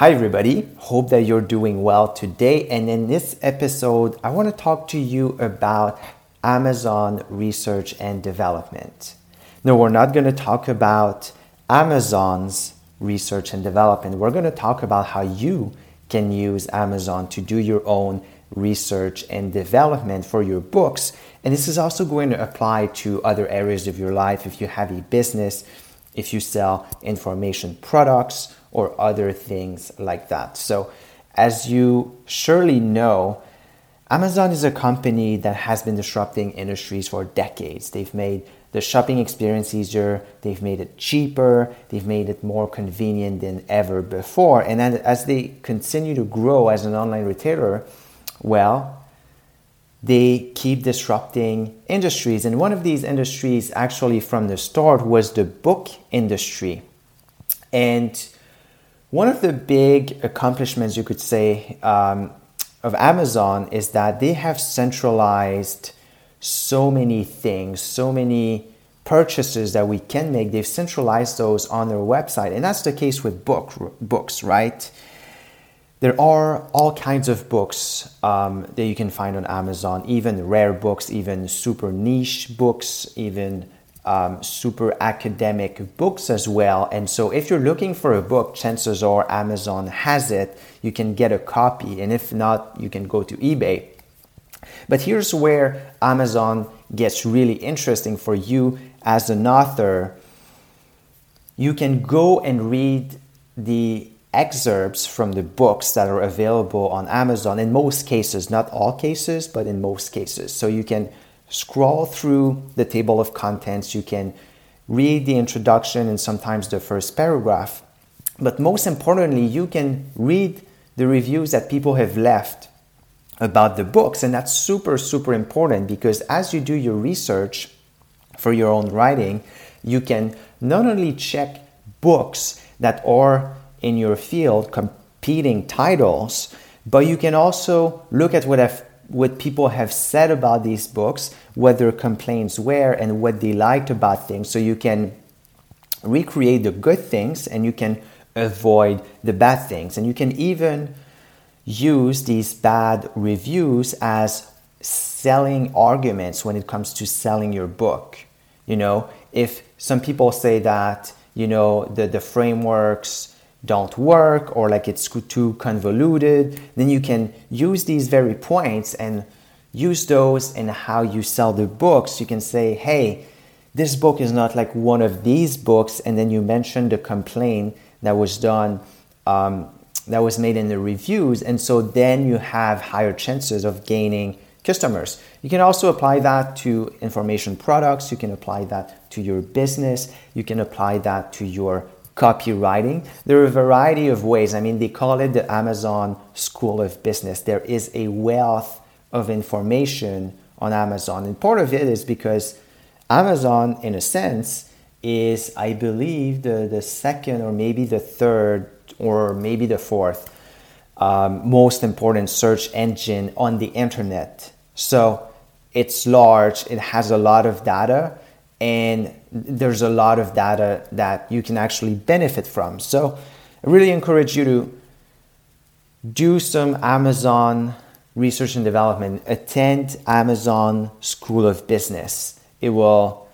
Hi, everybody. Hope that you're doing well today. And in this episode, I want to talk to you about Amazon research and development. No, we're not going to talk about Amazon's research and development. We're going to talk about how you can use Amazon to do your own research and development for your books. And this is also going to apply to other areas of your life if you have a business, if you sell information products or other things like that. So, as you surely know, Amazon is a company that has been disrupting industries for decades. They've made the shopping experience easier, they've made it cheaper, they've made it more convenient than ever before. And as they continue to grow as an online retailer, well, they keep disrupting industries. And one of these industries, actually, from the start, was the book industry. And one of the big accomplishments, you could say, um, of Amazon is that they have centralized so many things, so many purchases that we can make. They've centralized those on their website, and that's the case with book books, right? There are all kinds of books um, that you can find on Amazon, even rare books, even super niche books, even um, super academic books as well. And so, if you're looking for a book, chances are Amazon has it. You can get a copy, and if not, you can go to eBay. But here's where Amazon gets really interesting for you as an author. You can go and read the excerpts from the books that are available on Amazon in most cases, not all cases, but in most cases. So you can scroll through the table of contents, you can read the introduction and sometimes the first paragraph. But most importantly, you can read the reviews that people have left about the books. And that's super, super important because as you do your research for your own writing, you can not only check books that are in your field competing titles, but you can also look at what have what people have said about these books, what their complaints were, and what they liked about things. So you can recreate the good things and you can avoid the bad things. And you can even use these bad reviews as selling arguments when it comes to selling your book. You know, if some people say that, you know, the, the frameworks, don't work or like it's too convoluted, then you can use these very points and use those in how you sell the books. You can say, hey, this book is not like one of these books, and then you mention the complaint that was done, um, that was made in the reviews, and so then you have higher chances of gaining customers. You can also apply that to information products, you can apply that to your business, you can apply that to your copywriting. There are a variety of ways. I mean, they call it the Amazon School of Business. There is a wealth of information on Amazon. And part of it is because Amazon, in a sense, is, I believe, the, the second or maybe the third or maybe the fourth um, most important search engine on the internet. So it's large, it has a lot of data, and there's a lot of data that you can actually benefit from. So I really encourage you to do some Amazon research and development, attend Amazon School of Business. It will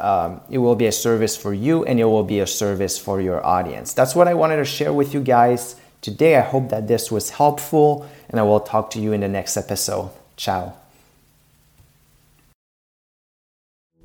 um, it will be a service for you and it will be a service for your audience. That's what I wanted to share with you guys today. I hope that this was helpful and I will talk to you in the next episode. Ciao.